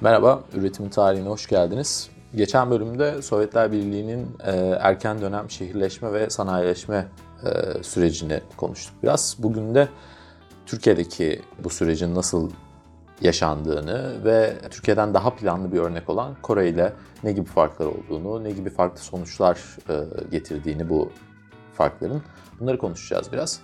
Merhaba, Üretimin Tarihine hoş geldiniz. Geçen bölümde Sovyetler Birliği'nin e, erken dönem şehirleşme ve sanayileşme e, sürecini konuştuk biraz. Bugün de Türkiye'deki bu sürecin nasıl yaşandığını ve Türkiye'den daha planlı bir örnek olan Kore ile ne gibi farklar olduğunu, ne gibi farklı sonuçlar e, getirdiğini bu farkların bunları konuşacağız biraz.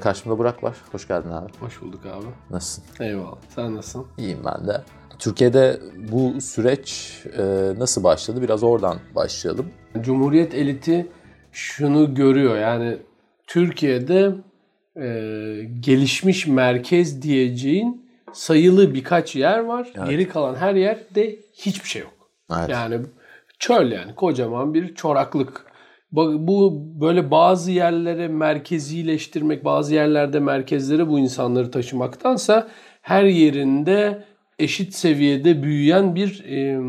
Karşımda Burak var. Hoş geldin abi. Hoş bulduk abi. Nasılsın? Eyvallah. Sen nasılsın? İyiyim ben de. Türkiye'de bu süreç e, nasıl başladı? Biraz oradan başlayalım. Cumhuriyet eliti şunu görüyor yani Türkiye'de e, gelişmiş merkez diyeceğin sayılı birkaç yer var. Evet. Geri kalan her yerde hiçbir şey yok. Evet. Yani çöl yani kocaman bir çoraklık. Bu böyle bazı yerlere merkezileştirmek, bazı yerlerde merkezlere bu insanları taşımaktansa her yerinde eşit seviyede büyüyen bir e,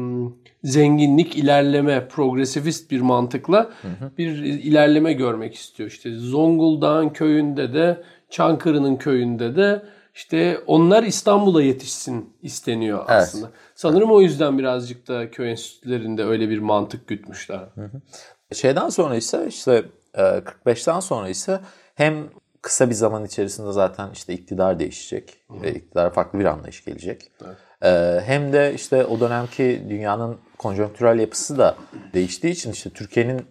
zenginlik, ilerleme, progresivist bir mantıkla hı hı. bir ilerleme görmek istiyor. İşte Zonguldak'ın köyünde de, Çankırı'nın köyünde de işte onlar İstanbul'a yetişsin isteniyor evet. aslında. Sanırım o yüzden birazcık da köy enstitülerinde öyle bir mantık gütmüşler. Hı hı. Şeyden sonra ise işte 45'ten sonra ise hem kısa bir zaman içerisinde zaten işte iktidar değişecek Hı. ve iktidar farklı bir anlayış gelecek. Evet. Ee, hem de işte o dönemki dünyanın konjonktürel yapısı da değiştiği için işte Türkiye'nin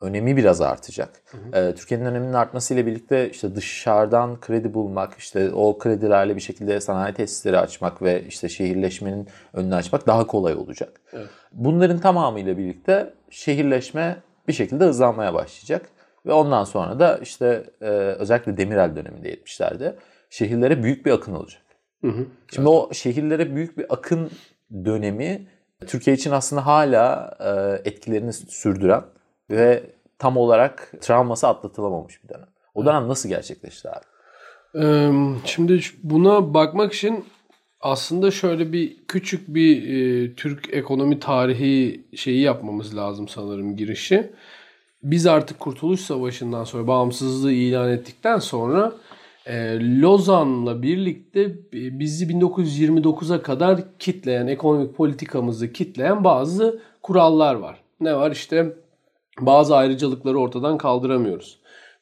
önemi biraz artacak. Ee, Türkiye'nin öneminin artmasıyla birlikte işte dışarıdan kredi bulmak, işte o kredilerle bir şekilde sanayi tesisleri açmak ve işte şehirleşmenin önünü açmak daha kolay olacak. Evet. Bunların tamamıyla birlikte şehirleşme bir şekilde hızlanmaya başlayacak. Ve ondan sonra da işte e, özellikle Demirel döneminde 70'lerde şehirlere büyük bir akın olacak. Hı hı. Şimdi evet. o şehirlere büyük bir akın dönemi Türkiye için aslında hala e, etkilerini sürdüren ve tam olarak travması atlatılamamış bir dönem. O dönem nasıl gerçekleşti abi? Şimdi buna bakmak için aslında şöyle bir küçük bir e, Türk ekonomi tarihi şeyi yapmamız lazım sanırım girişi. Biz artık Kurtuluş Savaşı'ndan sonra bağımsızlığı ilan ettikten sonra e, Lozan'la birlikte bizi 1929'a kadar kitleyen, ekonomik politikamızı kitleyen bazı kurallar var. Ne var? İşte bazı ayrıcalıkları ortadan kaldıramıyoruz.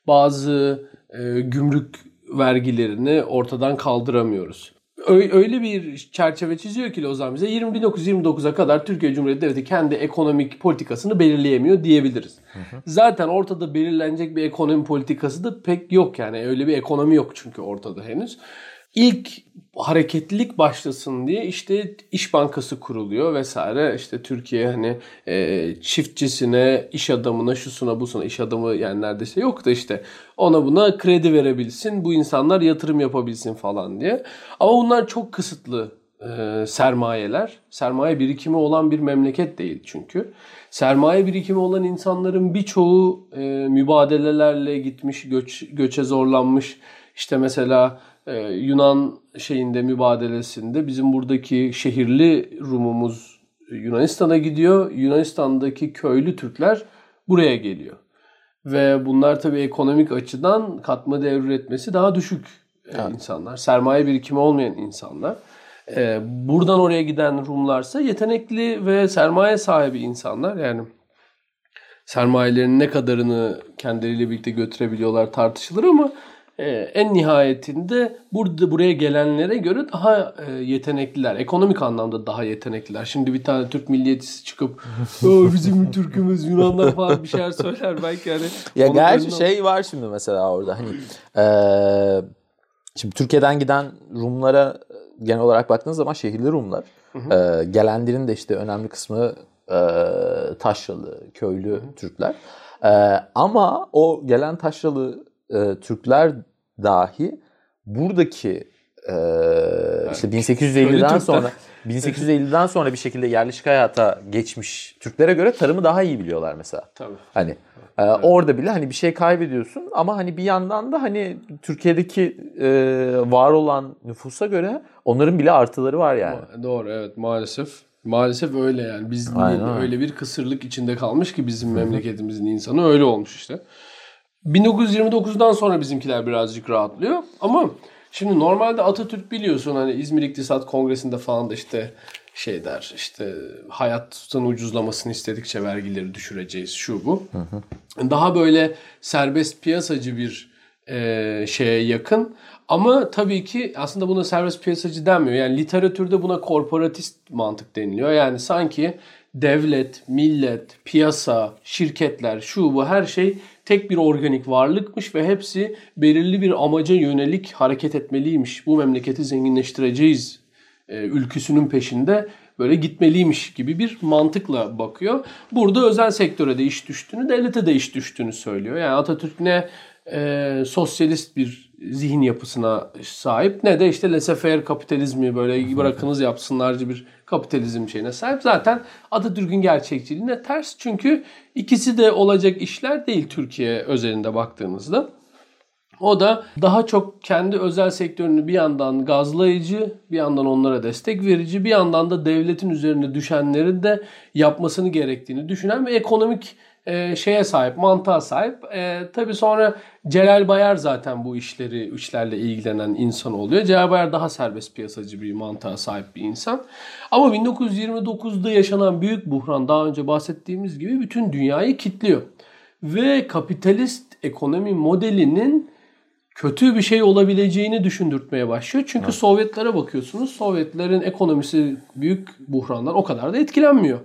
Bazı e, gümrük vergilerini ortadan kaldıramıyoruz öyle bir çerçeve çiziyor ki Lozan bize 1929'a kadar Türkiye Cumhuriyeti Devleti kendi ekonomik politikasını belirleyemiyor diyebiliriz. Hı hı. Zaten ortada belirlenecek bir ekonomi politikası da pek yok yani öyle bir ekonomi yok çünkü ortada henüz. İlk hareketlilik başlasın diye işte İş Bankası kuruluyor vesaire. İşte Türkiye hani e, çiftçisine, iş adamına, şusuna, busuna iş adamı yani neredeyse yok da işte ona buna kredi verebilsin, bu insanlar yatırım yapabilsin falan diye. Ama bunlar çok kısıtlı e, sermayeler. Sermaye birikimi olan bir memleket değil çünkü. Sermaye birikimi olan insanların birçoğu e, mübadelelerle gitmiş, göç, göçe zorlanmış. İşte mesela e, Yunan şeyinde mübadelesinde bizim buradaki şehirli Rumumuz Yunanistan'a gidiyor. Yunanistan'daki köylü Türkler buraya geliyor. Ve bunlar tabii ekonomik açıdan katma değer üretmesi daha düşük e, evet. insanlar. Sermaye birikimi olmayan insanlar. Ee, buradan oraya giden Rumlarsa yetenekli ve sermaye sahibi insanlar. Yani sermayelerin ne kadarını kendileriyle birlikte götürebiliyorlar tartışılır ama e, en nihayetinde burada buraya gelenlere göre daha e, yetenekliler. Ekonomik anlamda daha yetenekliler. Şimdi bir tane Türk milliyetçisi çıkıp bizim Türk'ümüz Yunanlar falan bir şeyler söyler belki hani. Ya gerçi şey var şimdi mesela orada hani e, şimdi Türkiye'den giden Rumlara genel olarak baktığınız zaman şehirli Rumlar. Hı hı. E, gelenlerin de işte önemli kısmı e, taşralı, köylü hı hı. Türkler. E, ama o gelen taşralı e, Türkler dahi buradaki e, işte 1850'den sonra 1850'den sonra bir şekilde yerleşik hayata geçmiş Türklere göre tarımı daha iyi biliyorlar mesela. Tabii. Hani e, evet. orada bile hani bir şey kaybediyorsun ama hani bir yandan da hani Türkiye'deki e, var olan nüfusa göre onların bile artıları var yani. Doğru evet maalesef. Maalesef öyle yani. Biz Aynen. öyle bir kısırlık içinde kalmış ki bizim memleketimizin insanı öyle olmuş işte. 1929'dan sonra bizimkiler birazcık rahatlıyor. Ama şimdi normalde Atatürk biliyorsun hani İzmir İktisat Kongresi'nde falan da işte şey der işte hayatın ucuzlamasını istedikçe vergileri düşüreceğiz şu bu. Hı hı. Daha böyle serbest piyasacı bir e, şeye yakın. Ama tabii ki aslında buna serbest piyasacı denmiyor. Yani literatürde buna korporatist mantık deniliyor. Yani sanki devlet, millet, piyasa, şirketler, şu bu her şey tek bir organik varlıkmış ve hepsi belirli bir amaca yönelik hareket etmeliymiş. Bu memleketi zenginleştireceğiz e, ülküsünün peşinde böyle gitmeliymiş gibi bir mantıkla bakıyor. Burada özel sektöre de iş düştüğünü, devlete de iş düştüğünü söylüyor. Yani Atatürk ne e, sosyalist bir zihin yapısına sahip ne de işte laissez-faire kapitalizmi böyle bırakınız yapsınlarcı bir kapitalizm şeyine sahip. Zaten Atatürk'ün gerçekçiliğine ters çünkü ikisi de olacak işler değil Türkiye özelinde baktığımızda. O da daha çok kendi özel sektörünü bir yandan gazlayıcı, bir yandan onlara destek verici, bir yandan da devletin üzerine düşenleri de yapmasını gerektiğini düşünen ve ekonomik e, şeye sahip, mantığa sahip. E, tabii sonra Celal Bayar zaten bu işleri, işlerle ilgilenen insan oluyor. Celal Bayar daha serbest piyasacı bir mantığa sahip bir insan. Ama 1929'da yaşanan büyük buhran daha önce bahsettiğimiz gibi bütün dünyayı kitliyor. Ve kapitalist ekonomi modelinin kötü bir şey olabileceğini düşündürtmeye başlıyor. Çünkü evet. Sovyetlere bakıyorsunuz. Sovyetlerin ekonomisi büyük buhranlar o kadar da etkilenmiyor.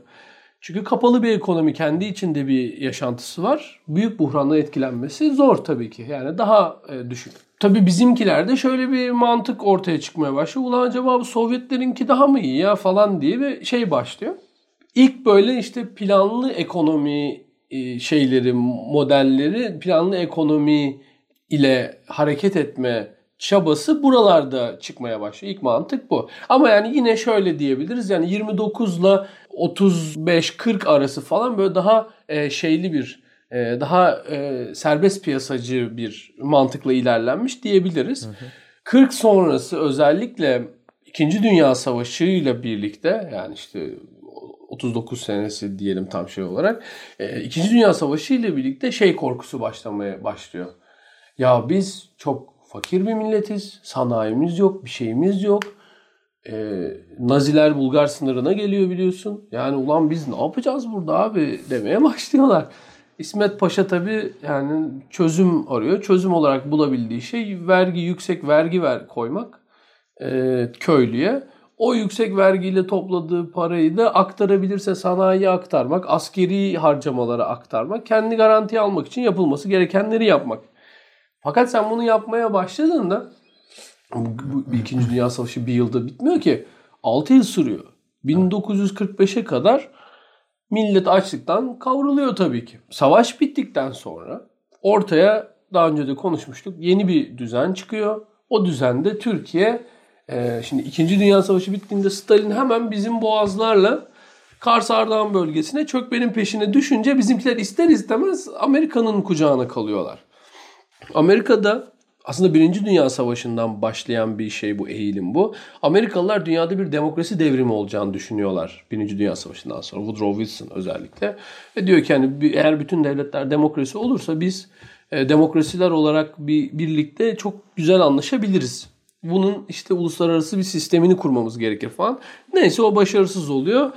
Çünkü kapalı bir ekonomi kendi içinde bir yaşantısı var. Büyük buhranla etkilenmesi zor tabii ki. Yani daha e, düşük. Tabii bizimkilerde şöyle bir mantık ortaya çıkmaya başlıyor. Ulan acaba bu Sovyetlerinki daha mı iyi ya falan diye bir şey başlıyor. İlk böyle işte planlı ekonomi e, şeyleri, modelleri, planlı ekonomi ile hareket etme çabası buralarda çıkmaya başlıyor. İlk mantık bu. Ama yani yine şöyle diyebiliriz. Yani 29 ile 35-40 arası falan böyle daha e, şeyli bir e, daha e, serbest piyasacı bir mantıkla ilerlenmiş diyebiliriz. Hı hı. 40 sonrası özellikle İkinci Dünya Savaşı ile birlikte yani işte 39 senesi diyelim tam şey olarak. E, İkinci Dünya Savaşı ile birlikte şey korkusu başlamaya başlıyor. Ya biz çok fakir bir milletiz. Sanayimiz yok, bir şeyimiz yok. Ee, Naziler Bulgar sınırına geliyor biliyorsun. Yani ulan biz ne yapacağız burada abi demeye başlıyorlar. İsmet Paşa tabi yani çözüm arıyor. Çözüm olarak bulabildiği şey vergi, yüksek vergi ver koymak e, köylüye. O yüksek vergiyle topladığı parayı da aktarabilirse sanayiye aktarmak, askeri harcamalara aktarmak, kendi garantiye almak için yapılması gerekenleri yapmak. Fakat sen bunu yapmaya başladığında bu İkinci Dünya Savaşı bir yılda bitmiyor ki. 6 yıl sürüyor. 1945'e kadar millet açlıktan kavruluyor tabii ki. Savaş bittikten sonra ortaya daha önce de konuşmuştuk yeni bir düzen çıkıyor. O düzende Türkiye e, şimdi 2. Dünya Savaşı bittiğinde Stalin hemen bizim boğazlarla Kars Ardahan bölgesine çökmenin peşine düşünce bizimkiler ister istemez Amerika'nın kucağına kalıyorlar. Amerika'da aslında Birinci Dünya Savaşı'ndan başlayan bir şey bu eğilim bu. Amerikalılar dünyada bir demokrasi devrimi olacağını düşünüyorlar Birinci Dünya Savaşı'ndan sonra. Woodrow Wilson özellikle. Ve diyor ki yani eğer bütün devletler demokrasi olursa biz e, demokrasiler olarak bir birlikte çok güzel anlaşabiliriz. Bunun işte uluslararası bir sistemini kurmamız gerekir falan. Neyse o başarısız oluyor.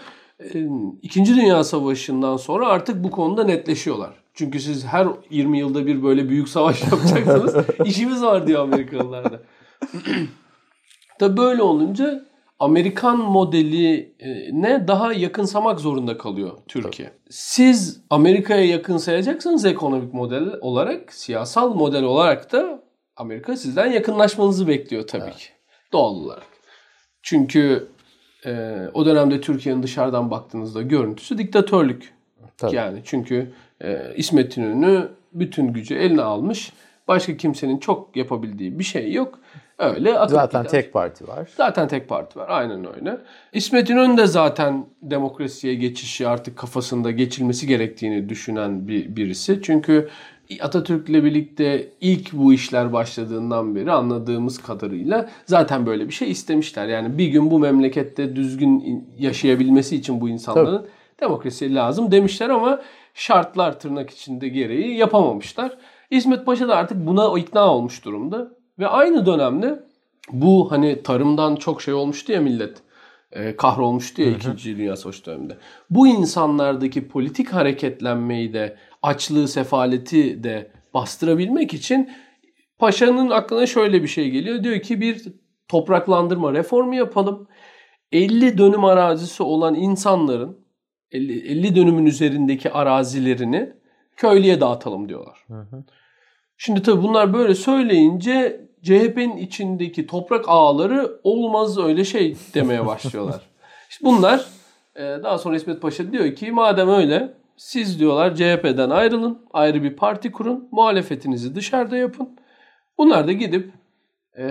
E, İkinci Dünya Savaşı'ndan sonra artık bu konuda netleşiyorlar. Çünkü siz her 20 yılda bir böyle büyük savaş yapacaksınız. işimiz var diyor Amerikalılar da. Tabi böyle olunca Amerikan modeli ne daha yakınsamak zorunda kalıyor Türkiye. Tabii. Siz Amerika'ya yakın sayacaksınız ekonomik model olarak, siyasal model olarak da Amerika sizden yakınlaşmanızı bekliyor tabii evet. ki. Doğal olarak. Çünkü e, o dönemde Türkiye'nin dışarıdan baktığınızda görüntüsü diktatörlük. Tabii. Yani çünkü e, İsmet İnönü bütün gücü eline almış. Başka kimsenin çok yapabildiği bir şey yok. Öyle atıp Zaten gider. tek parti var. Zaten tek parti var. Aynen öyle. İsmet İnönü de zaten demokrasiye geçişi artık kafasında geçilmesi gerektiğini düşünen bir birisi. Çünkü Atatürk'le birlikte ilk bu işler başladığından beri anladığımız kadarıyla zaten böyle bir şey istemişler. Yani bir gün bu memlekette düzgün yaşayabilmesi için bu insanların Tabii. demokrasi lazım demişler ama şartlar tırnak içinde gereği yapamamışlar. İsmet Paşa da artık buna ikna olmuş durumda. Ve aynı dönemde bu hani tarımdan çok şey olmuştu ya millet. e, kahrolmuştu ya 2. Dünya Savaşı döneminde. Bu insanlardaki politik hareketlenmeyi de açlığı, sefaleti de bastırabilmek için paşanın aklına şöyle bir şey geliyor. Diyor ki bir topraklandırma reformu yapalım. 50 dönüm arazisi olan insanların 50, 50 dönümün üzerindeki arazilerini köylüye dağıtalım diyorlar. Hı hı. Şimdi tabii bunlar böyle söyleyince CHP'nin içindeki toprak ağları olmaz öyle şey demeye başlıyorlar. işte bunlar e, daha sonra İsmet Paşa diyor ki madem öyle siz diyorlar CHP'den ayrılın, ayrı bir parti kurun, muhalefetinizi dışarıda yapın. Bunlar da gidip e,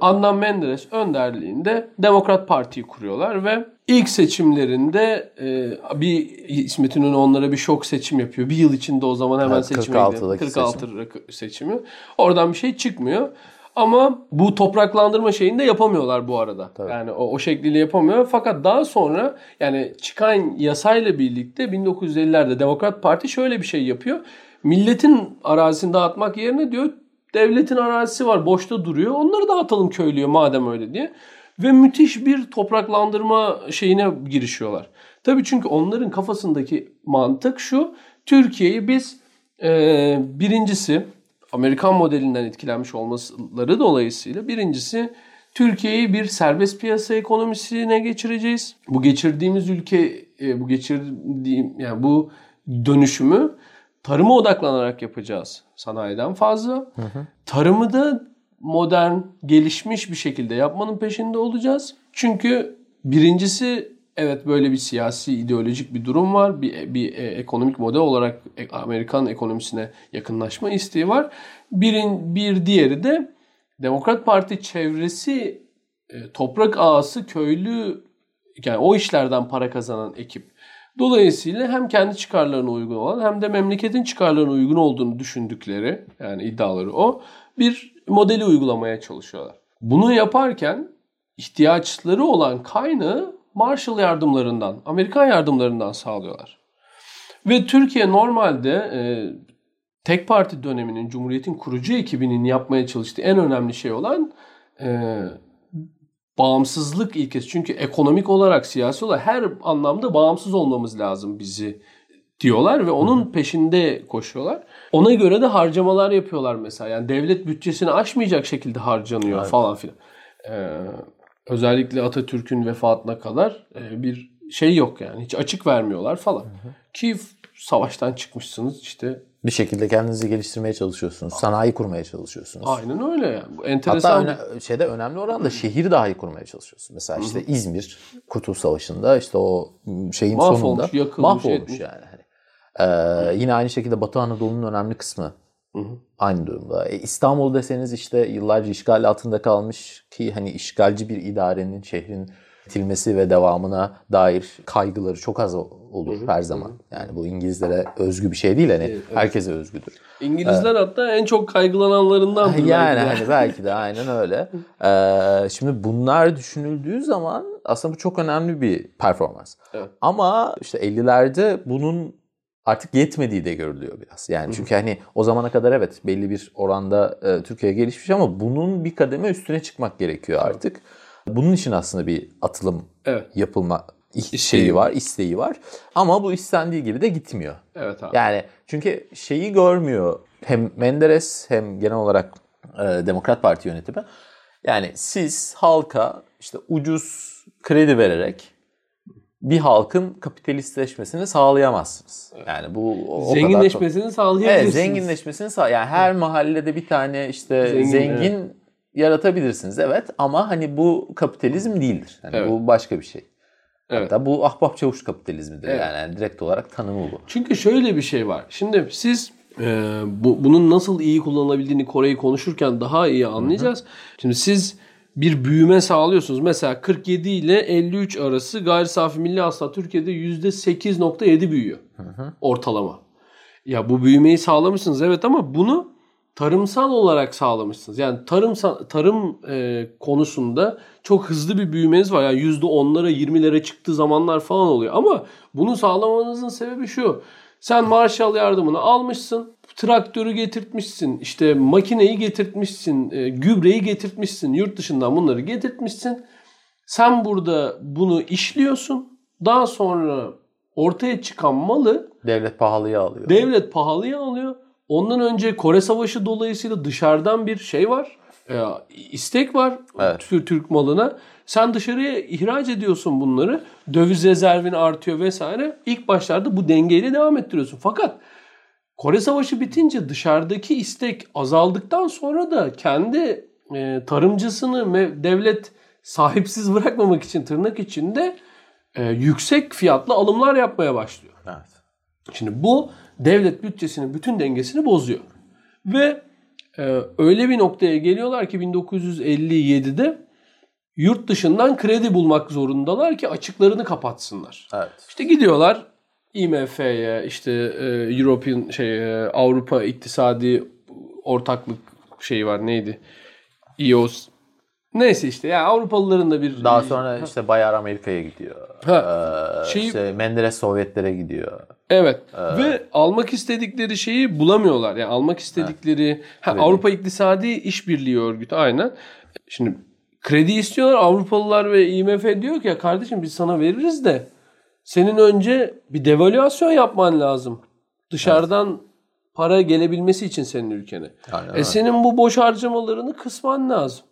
Adnan Menderes önderliğinde Demokrat Parti'yi kuruyorlar ve ilk seçimlerinde e, bir İsmet İnönü onlara bir şok seçim yapıyor. Bir yıl içinde o zaman hemen evet, seçime 46 seçim. seçimi. Oradan bir şey çıkmıyor. Ama bu topraklandırma şeyini de yapamıyorlar bu arada. Tabii. Yani o, o şekliyle yapamıyor. Fakat daha sonra yani çıkan yasayla birlikte 1950'lerde Demokrat Parti şöyle bir şey yapıyor. Milletin arazisini dağıtmak yerine diyor devletin arazisi var boşta duruyor. Onları dağıtalım köylüye madem öyle diye. Ve müthiş bir topraklandırma şeyine girişiyorlar. Tabii çünkü onların kafasındaki mantık şu. Türkiye'yi biz e, birincisi Amerikan modelinden etkilenmiş olmaları dolayısıyla birincisi Türkiye'yi bir serbest piyasa ekonomisine geçireceğiz. Bu geçirdiğimiz ülke e, bu geçirdiğim yani bu dönüşümü tarıma odaklanarak yapacağız sanayiden fazla. Hı hı. Tarımı da modern, gelişmiş bir şekilde yapmanın peşinde olacağız. Çünkü birincisi evet böyle bir siyasi, ideolojik bir durum var. Bir, bir e, ekonomik model olarak e, Amerikan ekonomisine yakınlaşma isteği var. Birin, bir diğeri de Demokrat Parti çevresi e, toprak ağası, köylü yani o işlerden para kazanan ekip. Dolayısıyla hem kendi çıkarlarına uygun olan hem de memleketin çıkarlarına uygun olduğunu düşündükleri yani iddiaları o bir modeli uygulamaya çalışıyorlar. Bunu yaparken ihtiyaçları olan kaynağı Marshall yardımlarından, Amerikan yardımlarından sağlıyorlar. Ve Türkiye normalde e, tek parti döneminin, Cumhuriyet'in kurucu ekibinin yapmaya çalıştığı en önemli şey olan e, bağımsızlık ilkesi. Çünkü ekonomik olarak, siyasi olarak her anlamda bağımsız olmamız lazım bizi diyorlar ve onun peşinde koşuyorlar. Ona göre de harcamalar yapıyorlar mesela. Yani devlet bütçesini aşmayacak şekilde harcanıyor evet. falan filan. Ee, özellikle Atatürk'ün vefatına kadar e, bir şey yok yani. Hiç açık vermiyorlar falan. Hı hı. Ki savaştan çıkmışsınız işte. Bir şekilde kendinizi geliştirmeye çalışıyorsunuz. Sanayi kurmaya çalışıyorsunuz. Aynen öyle yani. Bu enteresan. Hatta öne, şeyde önemli oranda şehir dahi kurmaya çalışıyorsun. Mesela işte. İzmir Kurtuluş Savaşı'nda işte o şeyin mahvolmuş, sonunda yakılmış, mahvolmuş etmiş. yani. Ee, yine aynı şekilde Batı Anadolu'nun önemli kısmı Hı hı. Aynı durumda. E, İstanbul deseniz işte yıllarca işgal altında kalmış ki hani işgalci bir idarenin şehrin itilmesi ve devamına dair kaygıları çok az olur hı hı. her zaman. Yani bu İngilizlere özgü bir şey değil hani evet, herkese özgüdür. İngilizler ee, hatta en çok kaygılananlarından yani belki hani belki de aynen öyle. Ee, şimdi bunlar düşünüldüğü zaman aslında bu çok önemli bir performans. Evet. Ama işte 50'lerde bunun artık yetmediği de görülüyor biraz. Yani çünkü hani o zamana kadar evet belli bir oranda e, Türkiye gelişmiş ama bunun bir kademe üstüne çıkmak gerekiyor artık. Bunun için aslında bir atılım evet. yapılma şeyi var, isteği var. Ama bu istendiği gibi de gitmiyor. Evet abi. Yani çünkü şeyi görmüyor hem Menderes hem genel olarak e, Demokrat Parti yönetimi. Yani siz halka işte ucuz kredi vererek bir halkın kapitalistleşmesini sağlayamazsınız. Yani bu o zenginleşmesini kadar... sağlayabilirsiniz. Evet, zenginleşmesini sağ yani her mahallede bir tane işte zengin, zengin evet. Yaratabilirsiniz evet ama hani bu kapitalizm değildir. Yani evet. bu başka bir şey. Evet. Hatta bu ahbap çavuş kapitalizmidir evet. yani. yani direkt olarak tanımı bu. Çünkü şöyle bir şey var. Şimdi siz e, bu, bunun nasıl iyi kullanılabildiğini Kore'yi konuşurken daha iyi anlayacağız. Hı hı. Şimdi siz bir büyüme sağlıyorsunuz. Mesela 47 ile 53 arası gayri safi milli hasıla Türkiye'de %8.7 büyüyor. Hı hı. Ortalama. Ya bu büyümeyi sağlamışsınız evet ama bunu tarımsal olarak sağlamışsınız. Yani tarım tarım e, konusunda çok hızlı bir büyümeniz var. Yani %10'lara 20'lere çıktığı zamanlar falan oluyor. Ama bunu sağlamanızın sebebi şu. Sen Marshall yardımını almışsın traktörü getirtmişsin, işte makineyi getirtmişsin, e, gübreyi getirtmişsin, yurt dışından bunları getirtmişsin. Sen burada bunu işliyorsun. Daha sonra ortaya çıkan malı Devlet pahalıya alıyor. devlet pahalıya alıyor. Ondan önce Kore Savaşı dolayısıyla dışarıdan bir şey var. e, istek var Evet. Türk, Türk malına. Sen dışarıya ihraç ediyorsun bunları. Döviz rezervin artıyor vesaire. İlk başlarda bu dengeyle devam ettiriyorsun. Fakat Kore Savaşı bitince dışarıdaki istek azaldıktan sonra da kendi e, tarımcısını devlet sahipsiz bırakmamak için tırnak içinde e, yüksek fiyatlı alımlar yapmaya başlıyor. Evet. Şimdi bu devlet bütçesinin bütün dengesini bozuyor. Ve e, öyle bir noktaya geliyorlar ki 1957'de yurt dışından kredi bulmak zorundalar ki açıklarını kapatsınlar. Evet. İşte gidiyorlar IMF'ye işte e, European şey e, Avrupa İktisadi Ortaklık şeyi var neydi? EOS. Neyse işte ya Avrupalıların da bir Daha sonra işte Bayar Amerika'ya gidiyor. Ha, Ee, şeyi- işte Menderes Sovyetlere gidiyor. Evet. Ve almak istedikleri şeyi bulamıyorlar. Yani almak istedikleri ha, Avrupa İktisadi İşbirliği Örgütü aynen. Şimdi kredi istiyorlar Avrupalılar ve IMF diyor ki ya kardeşim biz sana veririz de senin önce bir devalüasyon yapman lazım. Dışarıdan para gelebilmesi için senin ülkene. Aynen E senin bu boş harcamalarını kısman lazım.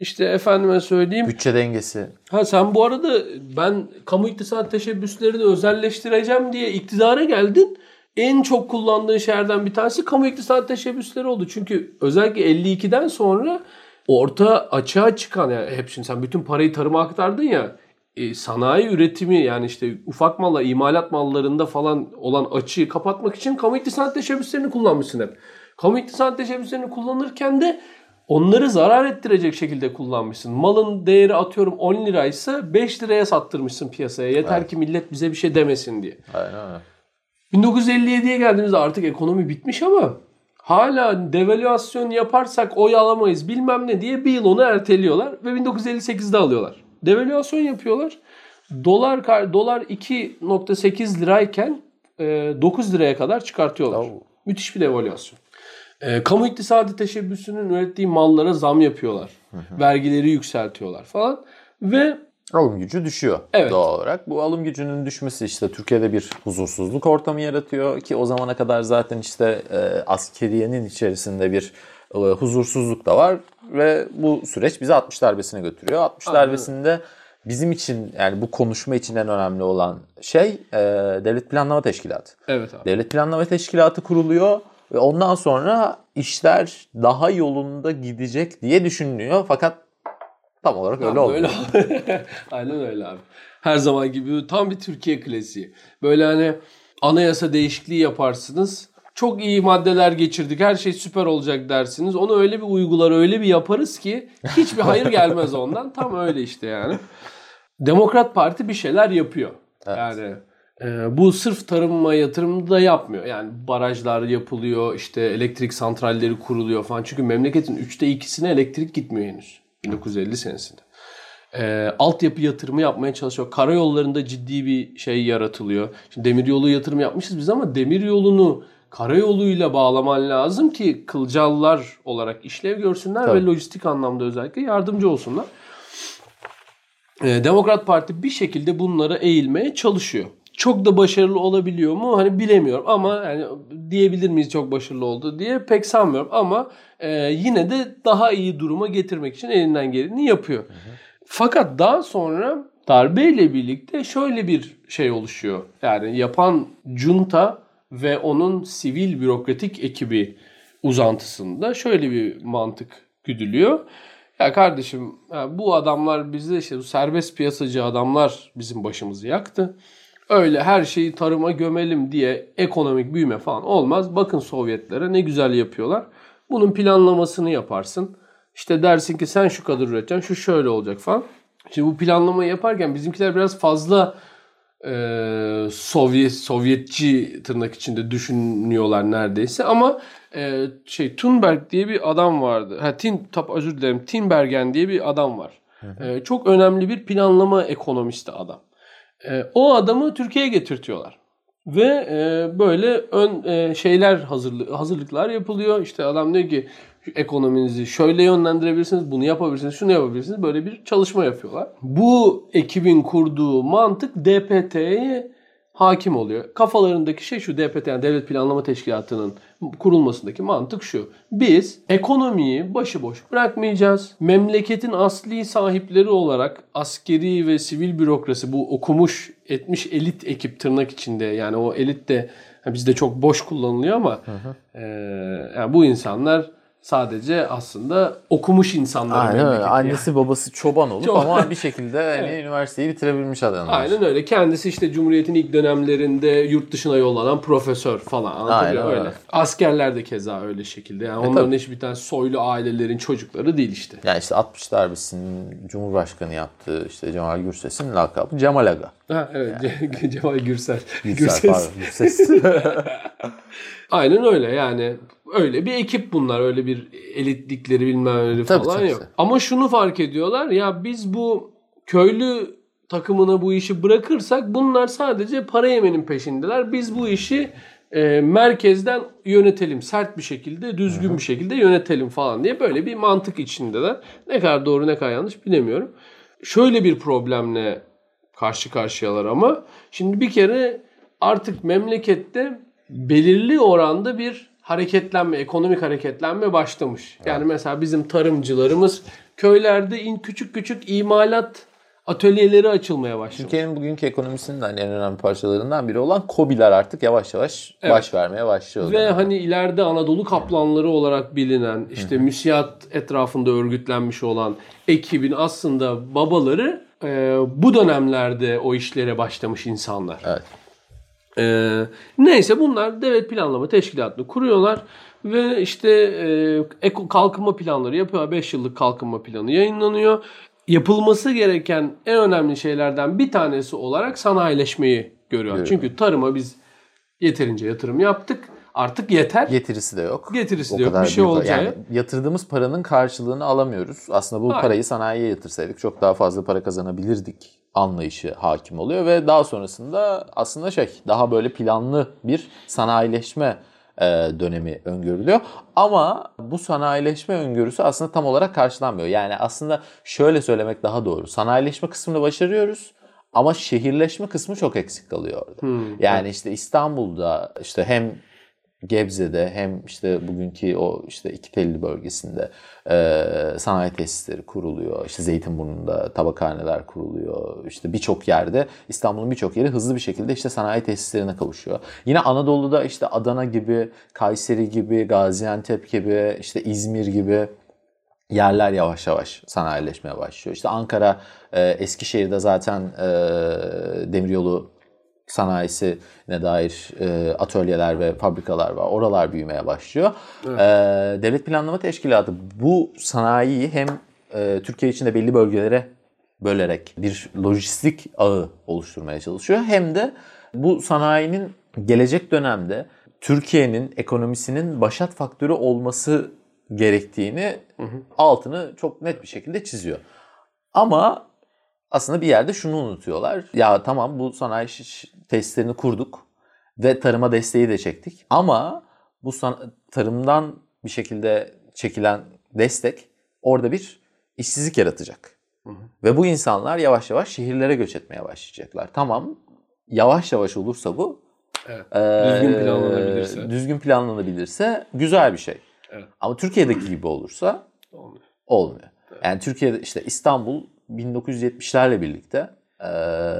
İşte efendime söyleyeyim Bütçe dengesi. Ha sen bu arada ben kamu iktisat teşebbüslerini özelleştireceğim diye iktidara geldin. En çok kullandığın şeylerden bir tanesi kamu iktisat teşebbüsleri oldu. Çünkü özellikle 52'den sonra orta açığa çıkan yani hep şimdi sen bütün parayı tarıma aktardın ya e, sanayi üretimi yani işte ufak malla imalat mallarında falan olan açığı kapatmak için kamu iktisat teşebbüslerini kullanmışsın hep. Kamu iktisat teşebbüslerini kullanırken de onları zarar ettirecek şekilde kullanmışsın. Malın değeri atıyorum 10 liraysa 5 liraya sattırmışsın piyasaya. Yeter ki millet bize bir şey demesin diye. Aynen öyle. 1957'ye geldiğimizde artık ekonomi bitmiş ama hala devalüasyon yaparsak oy alamayız bilmem ne diye bir yıl onu erteliyorlar ve 1958'de alıyorlar. Devalüasyon yapıyorlar. Dolar dolar 2.8 lirayken e, 9 liraya kadar çıkartıyorlar. Oo. Müthiş bir devalüasyon. E, kamu iktisadi teşebbüsünün ürettiği mallara zam yapıyorlar. Vergileri yükseltiyorlar falan. Ve Alım gücü düşüyor Evet. doğal olarak. Bu alım gücünün düşmesi işte Türkiye'de bir huzursuzluk ortamı yaratıyor ki o zamana kadar zaten işte e, askeriyenin içerisinde bir e, huzursuzluk da var ve bu süreç bizi 60 darbesine götürüyor. 60 Aynen. darbesinde bizim için yani bu konuşma için en önemli olan şey e, Devlet Planlama Teşkilatı. evet abi. Devlet Planlama Teşkilatı kuruluyor ve ondan sonra işler daha yolunda gidecek diye düşünülüyor. Fakat tam olarak öyle Tam olmuyor. Öyle. Aynen öyle abi. Her zaman gibi tam bir Türkiye klasiği. Böyle hani anayasa değişikliği yaparsınız. Çok iyi maddeler geçirdik. Her şey süper olacak dersiniz. Onu öyle bir uygular, öyle bir yaparız ki hiçbir hayır gelmez ondan. Tam öyle işte yani. Demokrat Parti bir şeyler yapıyor. Yani e, bu sırf tarıma yatırımı da yapmıyor. Yani barajlar yapılıyor, işte elektrik santralleri kuruluyor falan. Çünkü memleketin üçte ikisine elektrik gitmiyor henüz. 1950 senesinde. E, altyapı yatırımı yapmaya çalışıyor. Karayollarında ciddi bir şey yaratılıyor. Şimdi demiryolu yatırım yapmışız biz ama demiryolunu karayoluyla bağlaman lazım ki kılcallar olarak işlev görsünler Tabii. ve lojistik anlamda özellikle yardımcı olsunlar. E, Demokrat Parti bir şekilde bunlara eğilmeye çalışıyor. Çok da başarılı olabiliyor mu? Hani bilemiyorum ama yani diyebilir miyiz çok başarılı oldu diye pek sanmıyorum ama e, yine de daha iyi duruma getirmek için elinden geleni yapıyor. Fakat daha sonra darbeyle birlikte şöyle bir şey oluşuyor. Yani yapan junta ve onun sivil bürokratik ekibi uzantısında şöyle bir mantık güdülüyor. Ya kardeşim bu adamlar bize işte bu serbest piyasacı adamlar bizim başımızı yaktı. Öyle her şeyi tarıma gömelim diye ekonomik büyüme falan olmaz. Bakın Sovyetlere ne güzel yapıyorlar. Bunun planlamasını yaparsın. İşte dersin ki sen şu kadar üreteceksin, şu şöyle olacak falan. Şimdi bu planlamayı yaparken bizimkiler biraz fazla e, Sovyet Sovyetçi tırnak içinde düşünüyorlar neredeyse ama e, şey Thunberg diye bir adam vardı. Ha Tin tap özür dilerim. Tinbergen diye bir adam var. E, çok önemli bir planlama ekonomisti adam. E, o adamı Türkiye'ye getirtiyorlar. Ve e, böyle ön e, şeyler hazırlı, hazırlıklar yapılıyor. İşte adam diyor ki ekonominizi şöyle yönlendirebilirsiniz, bunu yapabilirsiniz, şunu yapabilirsiniz. Böyle bir çalışma yapıyorlar. Bu ekibin kurduğu mantık DPT'ye hakim oluyor. Kafalarındaki şey şu DPT yani Devlet Planlama Teşkilatı'nın kurulmasındaki mantık şu. Biz ekonomiyi başıboş bırakmayacağız. Memleketin asli sahipleri olarak askeri ve sivil bürokrasi bu okumuş etmiş elit ekip tırnak içinde yani o elit de bizde çok boş kullanılıyor ama hı hı. E, yani bu insanlar sadece aslında okumuş insanlar. Aynen öyle. Annesi yani. babası çoban olup Çok... ama bir şekilde hani evet. üniversiteyi bitirebilmiş adamlar. Aynen öyle. Kendisi işte Cumhuriyet'in ilk dönemlerinde yurt dışına yollanan profesör falan. Aynen öyle. öyle. Askerler de keza öyle şekilde. Yani e, onların tabii. hiçbir tane soylu ailelerin çocukları değil işte. Yani işte 60 darbesinin Cumhurbaşkanı yaptığı işte Cemal Gürses'in lakabı Cemal Aga. Ha evet yani. Cemal Gürsel. Gürsel, Gürses. pardon. Gürses. Aynen öyle yani öyle bir ekip bunlar. Öyle bir elitlikleri bilmem falan tabii, yok. Tabii. Ama şunu fark ediyorlar ya biz bu köylü takımına bu işi bırakırsak bunlar sadece para yemenin peşindeler. Biz bu işi e, merkezden yönetelim. Sert bir şekilde, düzgün Hı-hı. bir şekilde yönetelim falan diye böyle bir mantık içindeler. Ne kadar doğru ne kadar yanlış bilemiyorum. Şöyle bir problemle karşı karşıyalar ama şimdi bir kere artık memlekette belirli oranda bir hareketlenme, ekonomik hareketlenme başlamış. Evet. Yani mesela bizim tarımcılarımız köylerde in küçük küçük imalat atölyeleri açılmaya başlamış. Türkiye'nin bugünkü ekonomisinin hani en önemli parçalarından biri olan kobiler artık yavaş yavaş evet. baş vermeye başlıyor. Ve hani ileride Anadolu kaplanları olarak bilinen işte müsiyat etrafında örgütlenmiş olan ekibin aslında babaları e, bu dönemlerde o işlere başlamış insanlar. Evet. Ee, neyse bunlar devlet planlama teşkilatını kuruyorlar ve işte e, kalkınma planları yapıyor. 5 yıllık kalkınma planı yayınlanıyor. Yapılması gereken en önemli şeylerden bir tanesi olarak sanayileşmeyi görüyor. Evet. Çünkü tarıma biz yeterince yatırım yaptık. Artık yeter. Getirisi de yok. Getirisi o de yok. Bir şey olacağı. Yani yatırdığımız paranın karşılığını alamıyoruz. Aslında bu Hayır. parayı sanayiye yatırsaydık çok daha fazla para kazanabilirdik anlayışı hakim oluyor ve daha sonrasında aslında şey daha böyle planlı bir sanayileşme e, dönemi öngörülüyor. Ama bu sanayileşme öngörüsü aslında tam olarak karşılanmıyor. Yani aslında şöyle söylemek daha doğru. Sanayileşme kısmını başarıyoruz ama şehirleşme kısmı çok eksik kalıyor orada. Hmm, yani işte İstanbul'da işte hem Gebze'de hem işte bugünkü o işte iki telli bölgesinde e, sanayi tesisleri kuruluyor. İşte Zeytinburnu'nda tabakhaneler kuruluyor. İşte birçok yerde İstanbul'un birçok yeri hızlı bir şekilde işte sanayi tesislerine kavuşuyor. Yine Anadolu'da işte Adana gibi, Kayseri gibi, Gaziantep gibi, işte İzmir gibi yerler yavaş yavaş sanayileşmeye başlıyor. İşte Ankara, e, Eskişehir'de zaten e, demiryolu sanayisine dair e, atölyeler ve fabrikalar var. Oralar büyümeye başlıyor. Evet. E, Devlet Planlama Teşkilatı bu sanayiyi hem e, Türkiye içinde belli bölgelere bölerek bir lojistik ağı oluşturmaya çalışıyor. Hem de bu sanayinin gelecek dönemde Türkiye'nin ekonomisinin başat faktörü olması gerektiğini hı hı. altını çok net bir şekilde çiziyor. Ama aslında bir yerde şunu unutuyorlar. Ya tamam bu sanayi tesislerini kurduk ve tarıma desteği de çektik. Ama bu tarımdan bir şekilde çekilen destek orada bir işsizlik yaratacak. Hı hı. Ve bu insanlar yavaş yavaş şehirlere göç etmeye başlayacaklar. Tamam yavaş yavaş olursa bu evet. e, düzgün planlanabilirse düzgün planlanabilirse güzel bir şey. Evet. Ama Türkiye'deki gibi olursa olmuyor. olmuyor. Evet. Yani Türkiye'de işte İstanbul 1970'lerle birlikte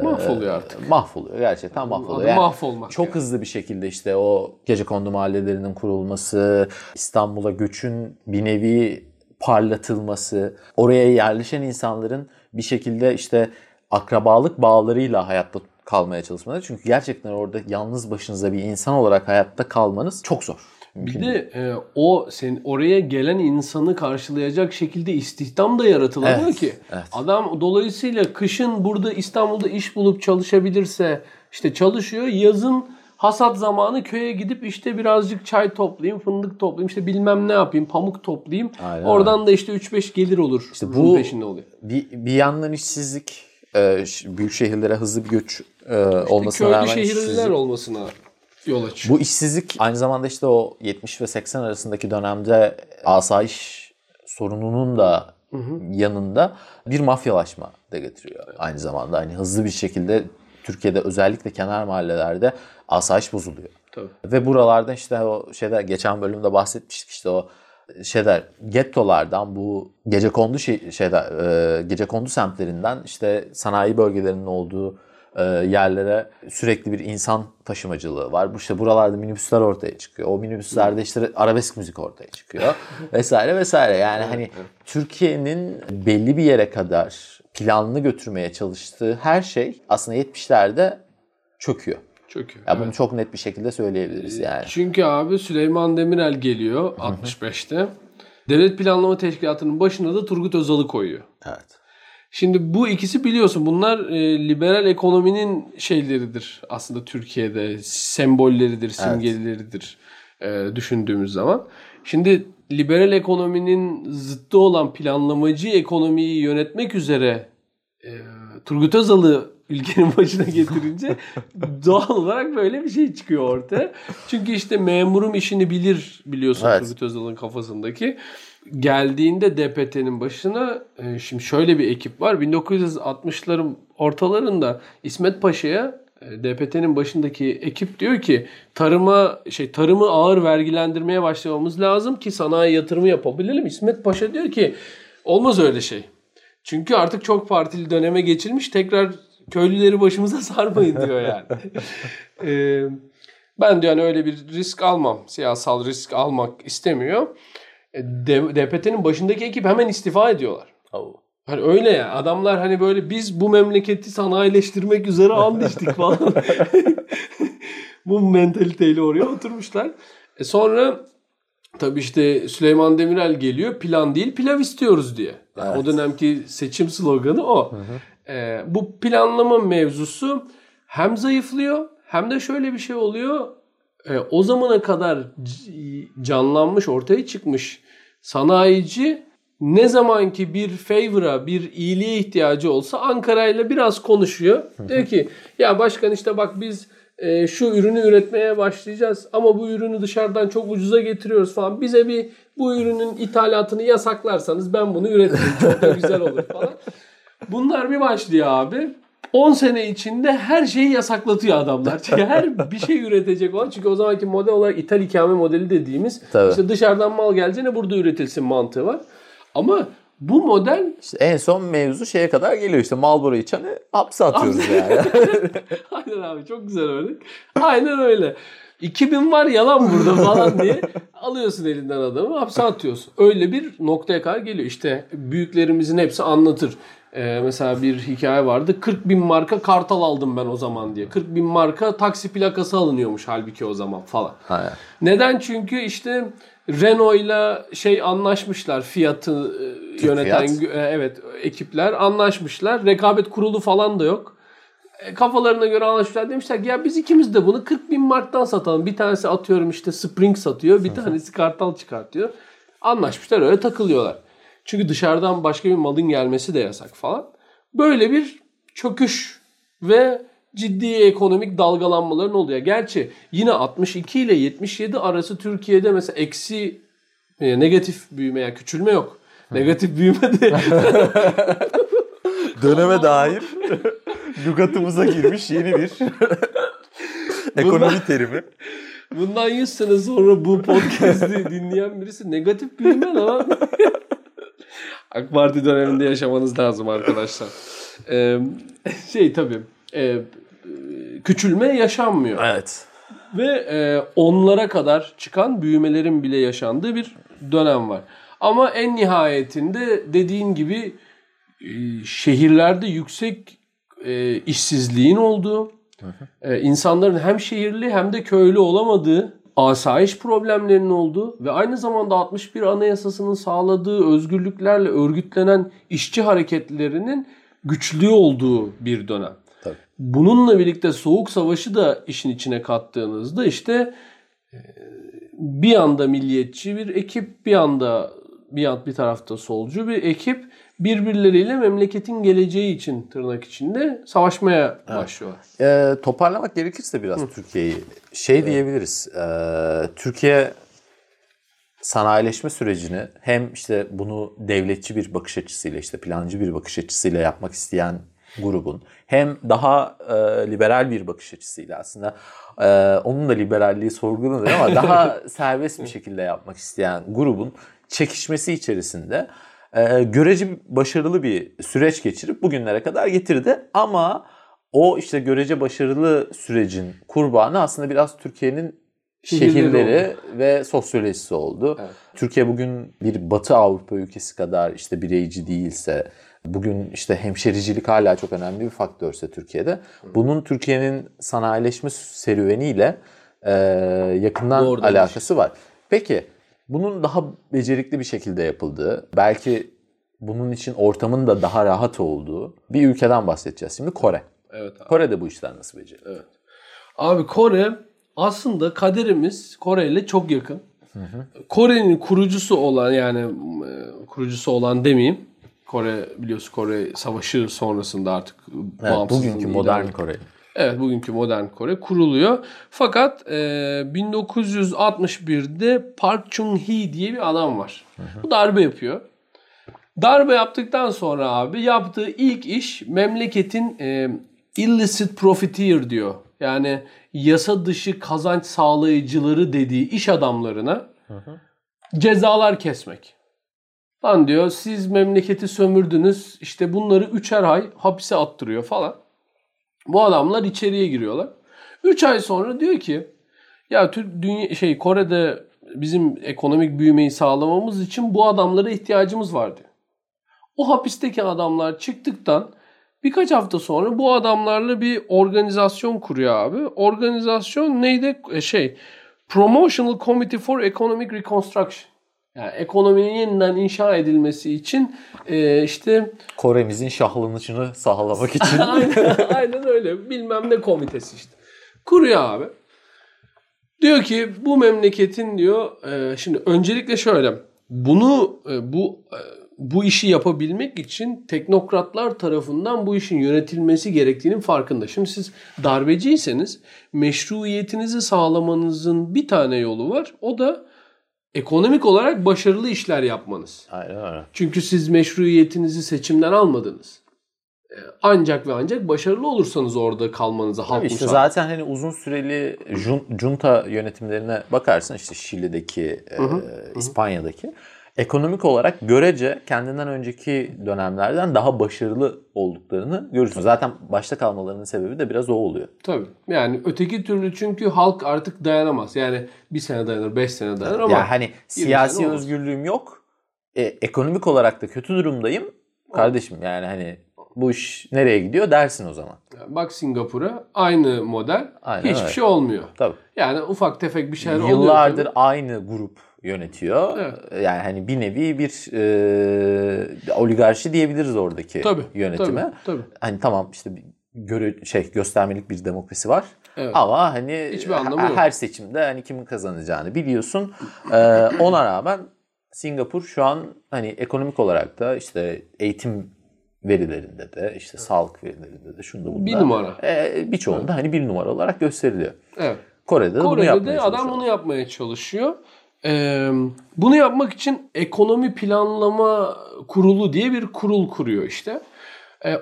mahvoluyor artık. Mahvoluyor gerçekten mahvoluyor. Yani mahvolmak. Çok yani. hızlı bir şekilde işte o gece kondu mahallelerinin kurulması, İstanbul'a göçün bir nevi parlatılması, oraya yerleşen insanların bir şekilde işte akrabalık bağlarıyla hayatta kalmaya çalışmaları. Çünkü gerçekten orada yalnız başınıza bir insan olarak hayatta kalmanız çok zor. Bir de e, o sen oraya gelen insanı karşılayacak şekilde istihdam da yaratılamıyor evet, ki. Evet. Adam dolayısıyla kışın burada İstanbul'da iş bulup çalışabilirse işte çalışıyor. Yazın hasat zamanı köye gidip işte birazcık çay toplayayım, fındık toplayayım, işte bilmem ne yapayım, pamuk toplayayım. Aynen. Oradan da işte 3-5 gelir olur. İşte bu peşinde oluyor. Bir, bir yandan işsizlik, e, büyük şehirlere hızlı bir göç e, olmasına işte rağmen köylü şehirliler olmasına yol açıyor. Bu işsizlik aynı zamanda işte o 70 ve 80 arasındaki dönemde asayiş sorununun da yanında bir mafyalaşma da getiriyor. Aynı zamanda hani hızlı bir şekilde Türkiye'de özellikle kenar mahallelerde asayiş bozuluyor. Tabii. Ve buralarda işte o şeyde geçen bölümde bahsetmiştik işte o şeyler gettolardan bu gece kondu şey, şeyde e, gece kondu semtlerinden işte sanayi bölgelerinin olduğu yerlere sürekli bir insan taşımacılığı var. Bu işte buralarda minibüsler ortaya çıkıyor. O minibüslerde işte arabesk müzik ortaya çıkıyor vesaire vesaire. Yani hani Türkiye'nin belli bir yere kadar planlı götürmeye çalıştığı her şey aslında 70'lerde çöküyor. Çöküyor. Ya bunu çok net bir şekilde söyleyebiliriz yani. Çünkü abi Süleyman Demirel geliyor 65'te. Devlet Planlama Teşkilatı'nın başına da Turgut Özal'ı koyuyor. Evet. Şimdi bu ikisi biliyorsun bunlar e, liberal ekonominin şeyleridir aslında Türkiye'de sembolleridir, simgeleridir e, düşündüğümüz zaman. Şimdi liberal ekonominin zıttı olan planlamacı ekonomiyi yönetmek üzere e, Turgut Özal'ı ülkenin başına getirince doğal olarak böyle bir şey çıkıyor ortaya. Çünkü işte memurum işini bilir biliyorsun Evet. Turgut Özal'ın kafasındaki. Geldiğinde DPT'nin başına e, şimdi şöyle bir ekip var. 1960'ların ortalarında İsmet Paşa'ya e, DPT'nin başındaki ekip diyor ki tarıma şey tarımı ağır vergilendirmeye başlamamız lazım ki sanayi yatırımı yapabilelim. İsmet Paşa diyor ki olmaz öyle şey. Çünkü artık çok partili döneme geçilmiş. Tekrar köylüleri başımıza sarmayın diyor yani. Ee, ben diyor hani öyle bir risk almam. Siyasal risk almak istemiyor. E, DPT'nin başındaki ekip hemen istifa ediyorlar. Hani öyle ya adamlar hani böyle biz bu memleketi sanayileştirmek üzere and içtik falan. bu mentaliteyle oraya oturmuşlar. E sonra tabii işte Süleyman Demirel geliyor plan değil pilav istiyoruz diye. Yani O dönemki seçim sloganı o. E, bu planlama mevzusu hem zayıflıyor hem de şöyle bir şey oluyor. E, o zamana kadar canlanmış ortaya çıkmış sanayici ne zamanki bir favor'a, bir iyiliğe ihtiyacı olsa Ankara ile biraz konuşuyor. Diyor ki ya başkan işte bak biz e, şu ürünü üretmeye başlayacağız ama bu ürünü dışarıdan çok ucuza getiriyoruz falan. Bize bir bu ürünün ithalatını yasaklarsanız ben bunu üretirim. Çok da güzel olur falan. Bunlar bir başlıyor abi. 10 sene içinde her şeyi yasaklatıyor adamlar. Çünkü her bir şey üretecek olan. Çünkü o zamanki model olarak ithal ikame modeli dediğimiz Tabii. işte dışarıdan mal geleceğine burada üretilsin mantığı var. Ama bu model İşte en son mevzu şeye kadar geliyor işte Marlboro içeni hapse atıyoruz yani. Aynen abi çok güzel örnek. Aynen öyle. 2000 var yalan burada falan diye alıyorsun elinden adamı hapse atıyorsun. Öyle bir noktaya kadar geliyor. İşte büyüklerimizin hepsi anlatır. Ee, mesela bir hikaye vardı. 40 bin marka kartal aldım ben o zaman diye. 40 bin marka taksi plakası alınıyormuş halbuki o zaman falan. Aynen. Neden? Çünkü işte Renault'la şey anlaşmışlar fiyatı e, yöneten Fiyat. e, evet ekipler anlaşmışlar. Rekabet kurulu falan da yok. E, kafalarına göre anlaşmışlar. Demişler ki ya biz ikimiz de bunu 40 bin marktan satalım. Bir tanesi atıyorum işte Spring satıyor. Bir tanesi Kartal çıkartıyor. Anlaşmışlar öyle takılıyorlar. Çünkü dışarıdan başka bir malın gelmesi de yasak falan. Böyle bir çöküş ve ciddi ekonomik dalgalanmaların oluyor. Gerçi yine 62 ile 77 arası Türkiye'de mesela eksi e, negatif büyüme yani küçülme yok. Negatif büyüme de Döneme dair lügatımıza girmiş yeni bir ekonomi terimi. bundan 100 sene sonra bu podcast'i dinleyen birisi negatif büyüme lan. AK Parti döneminde yaşamanız lazım arkadaşlar. Ee, şey tabii e, küçülme yaşanmıyor. Evet. Ve e, onlara kadar çıkan büyümelerin bile yaşandığı bir dönem var. Ama en nihayetinde dediğin gibi e, şehirlerde yüksek e, işsizliğin olduğu, e, insanların hem şehirli hem de köylü olamadığı, asayiş problemlerinin olduğu ve aynı zamanda 61 Anayasası'nın sağladığı özgürlüklerle örgütlenen işçi hareketlerinin güçlü olduğu bir dönem. Tabii. Bununla birlikte Soğuk Savaşı da işin içine kattığınızda işte e, bir anda milliyetçi bir ekip, bir anda bir bir tarafta solcu bir ekip birbirleriyle memleketin geleceği için tırnak içinde savaşmaya başlıyorlar. E, toparlamak gerekirse biraz Türkiye'yi şey diyebiliriz. E, Türkiye sanayileşme sürecini hem işte bunu devletçi bir bakış açısıyla işte plancı bir bakış açısıyla yapmak isteyen grubun hem daha e, liberal bir bakış açısıyla aslında e, onun da liberalliği sorgulanır ama daha serbest bir şekilde yapmak isteyen grubun çekişmesi içerisinde e, görece başarılı bir süreç geçirip bugünlere kadar getirdi ama o işte görece başarılı sürecin kurbanı aslında biraz Türkiye'nin Şehirleri ve sosyolojisi oldu. Evet. Türkiye bugün bir Batı Avrupa ülkesi kadar işte bireyci değilse, bugün işte hemşericilik hala çok önemli bir faktörse Türkiye'de, bunun Türkiye'nin sanayileşme serüveniyle e, yakından Doğrudan alakası var. Peki bunun daha becerikli bir şekilde yapıldığı, belki bunun için ortamın da daha rahat olduğu bir ülkeden bahsedeceğiz. Şimdi Kore. Evet abi. Kore'de bu işler nasıl beceriyor? Evet. Abi Kore aslında kaderimiz Kore ile çok yakın. Kore'nin kurucusu olan yani e, kurucusu olan demeyeyim. Kore biliyorsun Kore savaşı sonrasında artık Evet, bugünkü modern. Kore. Evet bugünkü modern Kore kuruluyor. Fakat e, 1961'de Park Chung-hee diye bir adam var. Bu darbe yapıyor. Darbe yaptıktan sonra abi yaptığı ilk iş memleketin e, illicit profiteer diyor. Yani yasa dışı kazanç sağlayıcıları dediği iş adamlarına cezalar kesmek. Lan diyor siz memleketi sömürdünüz işte bunları üçer ay hapise attırıyor falan. Bu adamlar içeriye giriyorlar. 3 ay sonra diyor ki ya dünya şey Kore'de bizim ekonomik büyümeyi sağlamamız için bu adamlara ihtiyacımız var diyor. O hapisteki adamlar çıktıktan birkaç hafta sonra bu adamlarla bir organizasyon kuruyor abi. Organizasyon neydi? E, Şey Promotional Committee for Economic Reconstruction. Yani ekonominin yeniden inşa edilmesi için e, işte Kore'mizin şahlanışını sağlamak için. aynen, aynen öyle. Bilmem ne komitesi işte. Kuruyor abi. Diyor ki bu memleketin diyor e, şimdi öncelikle şöyle bunu e, bu e, bu işi yapabilmek için teknokratlar tarafından bu işin yönetilmesi gerektiğinin farkında. Şimdi siz darbeciyseniz meşruiyetinizi sağlamanızın bir tane yolu var. O da ekonomik olarak başarılı işler yapmanız. Aynen öyle. Çünkü siz meşruiyetinizi seçimden almadınız. Ee, Ancak ve ancak başarılı olursanız orada kalmanıza halk Tabii işte zaten hani uzun süreli jun- junta yönetimlerine bakarsın işte Şili'deki, e, İspanya'daki ekonomik olarak görece kendinden önceki dönemlerden daha başarılı olduklarını görürsün. Zaten başta kalmalarının sebebi de biraz o oluyor. Tabii. Yani öteki türlü çünkü halk artık dayanamaz. Yani bir sene dayanır, beş sene dayanır ama yani hani siyasi olmaz. özgürlüğüm yok. E, ekonomik olarak da kötü durumdayım. Kardeşim yani hani bu iş nereye gidiyor dersin o zaman. bak Singapur'a aynı model Aynen hiçbir öyle. şey olmuyor. Tabii. Yani ufak tefek bir şeyler oluyor. Yıllardır aynı grup yönetiyor. Evet. Yani hani bir nevi bir e, oligarşi diyebiliriz oradaki Tabii, yönetime. tabii, tabii. Hani tamam işte göre şey göstermelik bir demokrasi var. Evet. Ama hani Hiçbir anlamı her, yok. her seçimde hani kimin kazanacağını biliyorsun. Ee, ona rağmen Singapur şu an hani ekonomik olarak da işte eğitim verilerinde de işte sağlık verilerinde de şunda bunda. Bir numara. E, birçoğunda hani bir numara olarak gösteriliyor. Evet. Kore'de de bunu Kore'de yapmaya de adam çalışıyor. bunu yapmaya çalışıyor. Bunu yapmak için ekonomi planlama kurulu diye bir kurul kuruyor işte.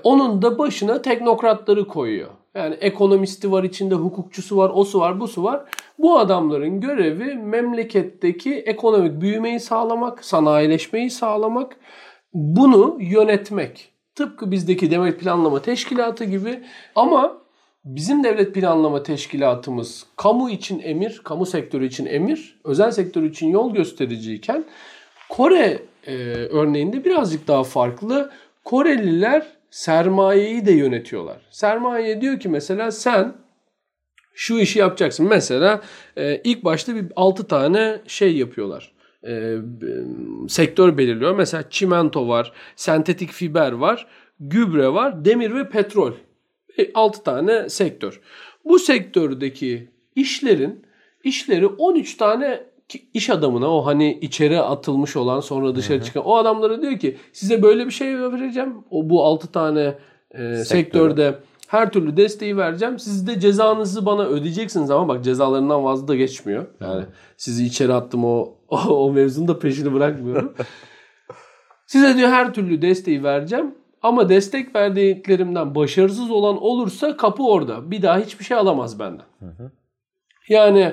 Onun da başına teknokratları koyuyor. Yani ekonomisti var içinde, hukukçusu var, osu var, busu var. Bu adamların görevi memleketteki ekonomik büyümeyi sağlamak, sanayileşmeyi sağlamak, bunu yönetmek. Tıpkı bizdeki devlet planlama teşkilatı gibi ama Bizim devlet planlama teşkilatımız kamu için emir, kamu sektörü için emir, özel sektör için yol göstericiyken Kore e, örneğinde birazcık daha farklı. Koreliler sermayeyi de yönetiyorlar. Sermaye diyor ki mesela sen şu işi yapacaksın. Mesela e, ilk başta bir 6 tane şey yapıyorlar. E, b- sektör belirliyor. Mesela çimento var, sentetik fiber var, gübre var, demir ve petrol. 6 tane sektör. Bu sektördeki işlerin işleri 13 tane iş adamına o hani içeri atılmış olan sonra dışarı çıkan o adamlara diyor ki size böyle bir şey vereceğim. O bu 6 tane e, sektörde her türlü desteği vereceğim. Siz de cezanızı bana ödeyeceksiniz ama bak cezalarından vazı da geçmiyor. Yani sizi içeri attım o o, o mevzunun da peşini bırakmıyorum. Size diyor her türlü desteği vereceğim. Ama destek verdiklerimden başarısız olan olursa kapı orada. Bir daha hiçbir şey alamaz benden. Yani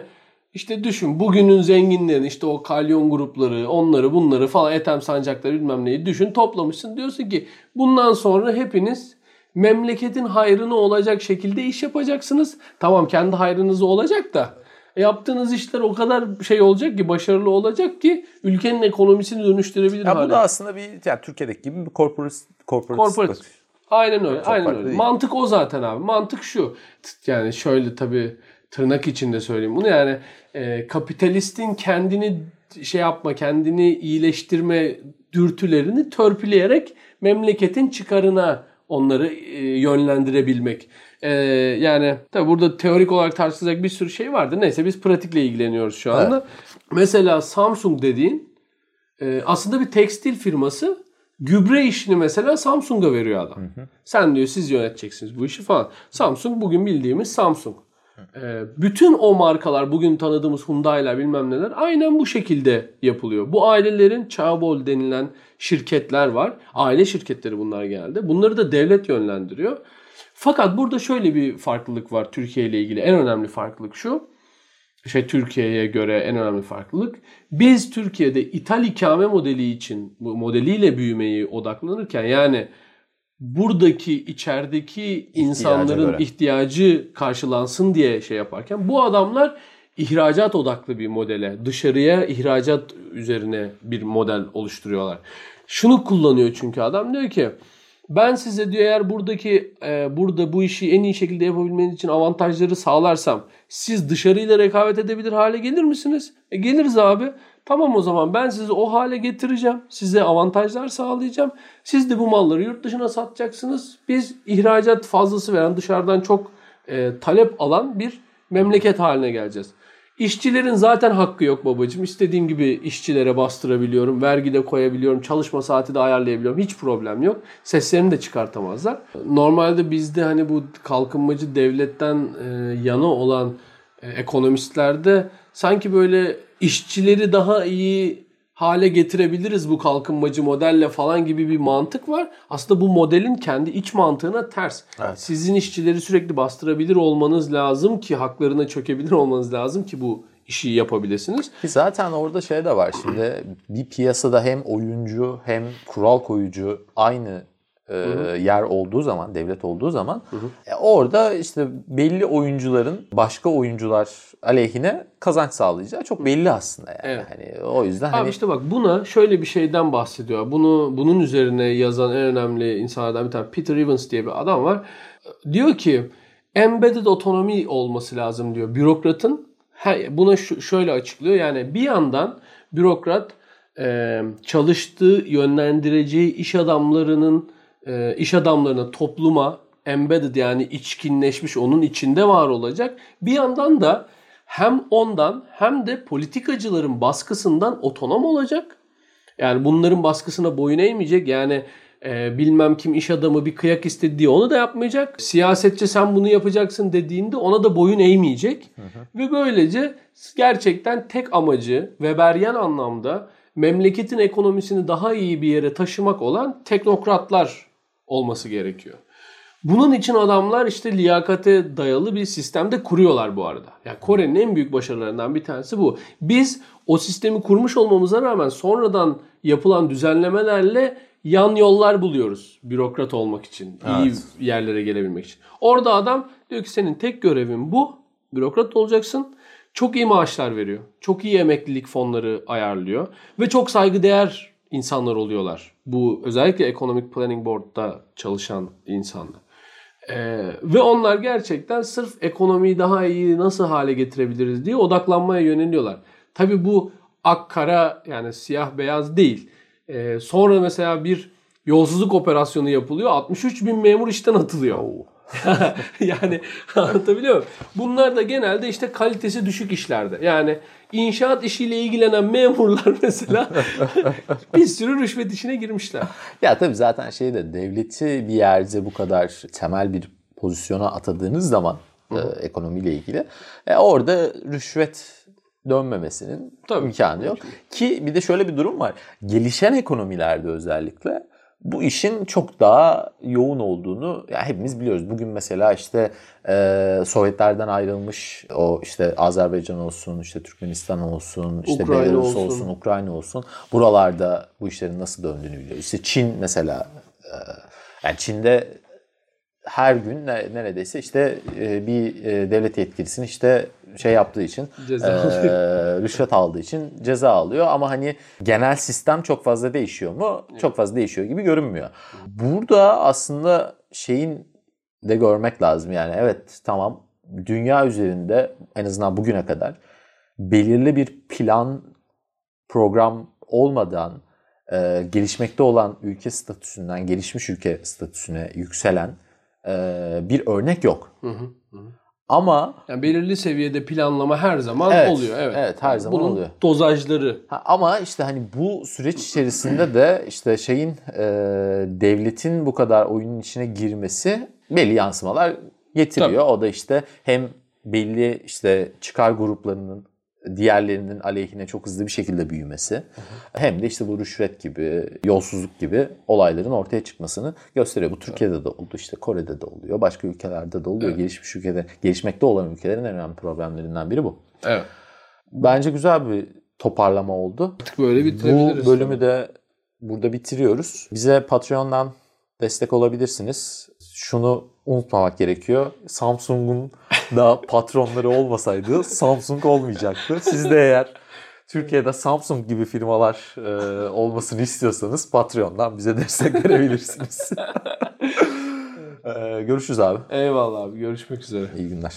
işte düşün bugünün zenginlerin işte o kalyon grupları onları bunları falan etem sancakları bilmem neyi düşün toplamışsın. Diyorsun ki bundan sonra hepiniz memleketin hayrını olacak şekilde iş yapacaksınız. Tamam kendi hayrınızı olacak da yaptığınız işler o kadar şey olacak ki başarılı olacak ki ülkenin ekonomisini dönüştürebilir Ya hale. bu da aslında bir yani Türkiye'deki gibi bir corporate corporate, Korporat. bakış. Aynen öyle. Çok aynen öyle. değil. Mantık o zaten abi. Mantık şu. Yani şöyle tabii tırnak içinde söyleyeyim bunu yani e, kapitalistin kendini şey yapma, kendini iyileştirme dürtülerini törpüleyerek memleketin çıkarına onları e, yönlendirebilmek. E, yani tabii burada teorik olarak tartışılacak bir sürü şey vardı. Neyse biz pratikle ilgileniyoruz şu anda. Mesela Samsung dediğin e, aslında bir tekstil firması gübre işini mesela Samsung'a veriyor adam. Sen diyor siz yöneteceksiniz bu işi falan. Samsung bugün bildiğimiz Samsung. E, bütün o markalar bugün tanıdığımız Hyundai'ler bilmem neler aynen bu şekilde yapılıyor. Bu ailelerin Çağbol denilen şirketler var. Aile şirketleri bunlar genelde. Bunları da devlet yönlendiriyor. Fakat burada şöyle bir farklılık var Türkiye ile ilgili. En önemli farklılık şu şey Türkiye'ye göre en önemli farklılık. Biz Türkiye'de ithal ikame modeli için bu modeliyle büyümeyi odaklanırken yani buradaki içerideki insanların göre. ihtiyacı karşılansın diye şey yaparken bu adamlar ihracat odaklı bir modele, dışarıya ihracat üzerine bir model oluşturuyorlar. Şunu kullanıyor çünkü adam diyor ki ben size diyor eğer buradaki e, burada bu işi en iyi şekilde yapabilmeniz için avantajları sağlarsam siz dışarıyla rekabet edebilir hale gelir misiniz? E, geliriz abi. Tamam o zaman ben sizi o hale getireceğim. Size avantajlar sağlayacağım. Siz de bu malları yurt dışına satacaksınız. Biz ihracat fazlası veren dışarıdan çok e, talep alan bir memleket haline geleceğiz. İşçilerin zaten hakkı yok babacığım. İstediğim gibi işçilere bastırabiliyorum. Vergi de koyabiliyorum. Çalışma saati de ayarlayabiliyorum. Hiç problem yok. Seslerini de çıkartamazlar. Normalde bizde hani bu kalkınmacı devletten e, yana olan e, ekonomistlerde sanki böyle işçileri daha iyi hale getirebiliriz bu kalkınmacı modelle falan gibi bir mantık var. Aslında bu modelin kendi iç mantığına ters. Evet. Sizin işçileri sürekli bastırabilir olmanız lazım ki haklarına çökebilir olmanız lazım ki bu işi yapabilirsiniz. Ki zaten orada şey de var şimdi bir piyasada hem oyuncu hem kural koyucu aynı e, yer olduğu zaman, devlet olduğu zaman e, orada işte belli oyuncuların başka oyuncular aleyhine kazanç sağlayacağı çok belli aslında yani. Evet. Hani o yüzden Abi hani işte bak buna şöyle bir şeyden bahsediyor. Bunu bunun üzerine yazan en önemli insanlardan bir tane Peter Evans diye bir adam var. Diyor ki embedded otonomi olması lazım diyor. Bürokratın buna şöyle açıklıyor. Yani bir yandan bürokrat e, çalıştığı yönlendireceği iş adamlarının e, iş adamlarına topluma embedded yani içkinleşmiş onun içinde var olacak. Bir yandan da hem ondan hem de politikacıların baskısından otonom olacak. Yani bunların baskısına boyun eğmeyecek. Yani e, bilmem kim iş adamı bir kıyak istedi diye onu da yapmayacak. Siyasetçi sen bunu yapacaksın dediğinde ona da boyun eğmeyecek. Ve böylece gerçekten tek amacı Weberian anlamda memleketin ekonomisini daha iyi bir yere taşımak olan teknokratlar olması gerekiyor. Bunun için adamlar işte liyakate dayalı bir sistemde kuruyorlar bu arada. Yani Kore'nin en büyük başarılarından bir tanesi bu. Biz o sistemi kurmuş olmamıza rağmen sonradan yapılan düzenlemelerle yan yollar buluyoruz bürokrat olmak için, iyi yerlere gelebilmek için. Orada adam diyor ki senin tek görevin bu. Bürokrat olacaksın. Çok iyi maaşlar veriyor. Çok iyi emeklilik fonları ayarlıyor ve çok saygıdeğer insanlar oluyorlar. Bu özellikle Economic Planning Board'da çalışan insanlar. Ee, ve onlar gerçekten sırf ekonomiyi daha iyi nasıl hale getirebiliriz diye odaklanmaya yöneliyorlar. Tabi bu ak kara yani siyah beyaz değil. Ee, sonra mesela bir yolsuzluk operasyonu yapılıyor. 63 bin memur işten atılıyor. yani anlatabiliyor muyum? Bunlar da genelde işte kalitesi düşük işlerde. Yani inşaat işiyle ilgilenen memurlar mesela bir sürü rüşvet işine girmişler. Ya tabii zaten şey de devleti bir yerde bu kadar temel bir pozisyona atadığınız zaman e, ekonomiyle ilgili e, orada rüşvet dönmemesinin Tabii. imkanı yok. Ki bir de şöyle bir durum var. Gelişen ekonomilerde özellikle bu işin çok daha yoğun olduğunu ya hepimiz biliyoruz. Bugün mesela işte e, Sovyetlerden ayrılmış o işte Azerbaycan olsun, işte Türkmenistan olsun, işte Ukrayna Belarus olsun. olsun, Ukrayna olsun. Buralarda bu işlerin nasıl döndüğünü biliyoruz. İşte Çin mesela e, yani Çin'de her gün ne- neredeyse işte e, bir e, devlet yetkilisinin işte şey yaptığı için Ceza e, rüşvet aldığı için ceza alıyor ama hani genel sistem çok fazla değişiyor mu? Çok fazla değişiyor gibi görünmüyor. Burada aslında şeyin de görmek lazım yani evet tamam dünya üzerinde en azından bugüne kadar belirli bir plan program olmadan e, gelişmekte olan ülke statüsünden gelişmiş ülke statüsüne yükselen e, bir örnek yok. Ama Yani belirli seviyede planlama her zaman Evet, oluyor. Evet. evet, her zaman bunun oluyor. dozajları. Ha, ama işte hani bu süreç içerisinde de işte şeyin e, devletin bu kadar oyunun içine girmesi belli yansımalar getiriyor. Tabii. O da işte hem belli işte çıkar gruplarının diğerlerinin aleyhine çok hızlı bir şekilde büyümesi hem de işte bu rüşvet gibi, yolsuzluk gibi olayların ortaya çıkmasını gösteriyor. Bu Türkiye'de de oldu, işte Kore'de de oluyor, başka ülkelerde de oluyor. Gelişmiş ülkede, gelişmekte olan ülkelerin en önemli problemlerinden biri bu. Evet. Bence güzel bir toparlama oldu. Artık böyle bitirebiliriz. Bu bölümü de burada bitiriyoruz. Bize Patreon'dan destek olabilirsiniz. Şunu unutmamak gerekiyor. Samsung'un da patronları olmasaydı Samsung olmayacaktı. Siz de eğer Türkiye'de Samsung gibi firmalar e, olmasını istiyorsanız Patreon'dan bize destek verebilirsiniz. E, görüşürüz abi. Eyvallah abi. Görüşmek üzere. İyi günler.